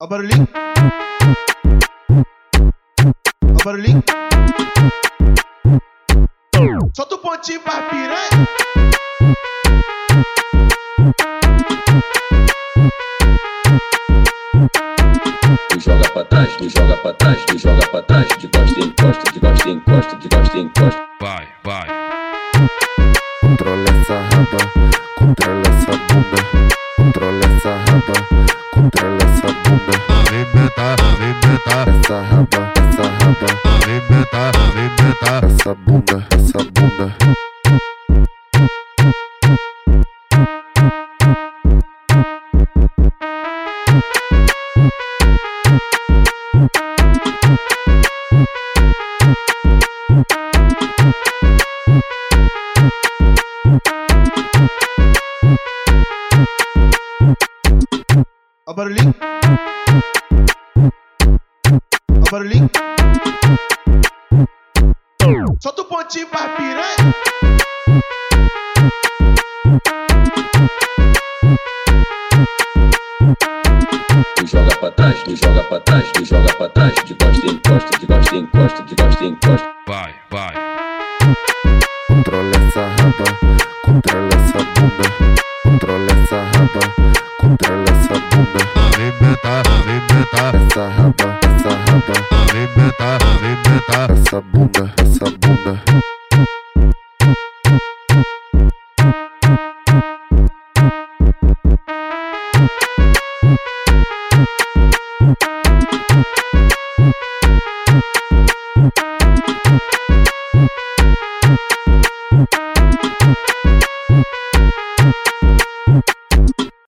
Ó o barulhinho. Ó o barulhinho. Solta o pontinho pra piranha. Me joga pra trás, me joga pra trás, me joga pra trás, de costa em costa, de costa em costa, de costa em costa. Vai, vai. Controla essa bunda. Arrebenta, arrebenta, Essa raba, essa raba, arrebenta, arrebenta. essa bunda, essa bunda. Ó o barulhinho. Ó o barulhinho. Solta o pontinho pra piranha. Tu joga pra trás, tu joga pra trás, tu joga pra trás. De costa encosta, de costa encosta, de costa encosta. Vai, vai. Controla essa rampa. essa bunda.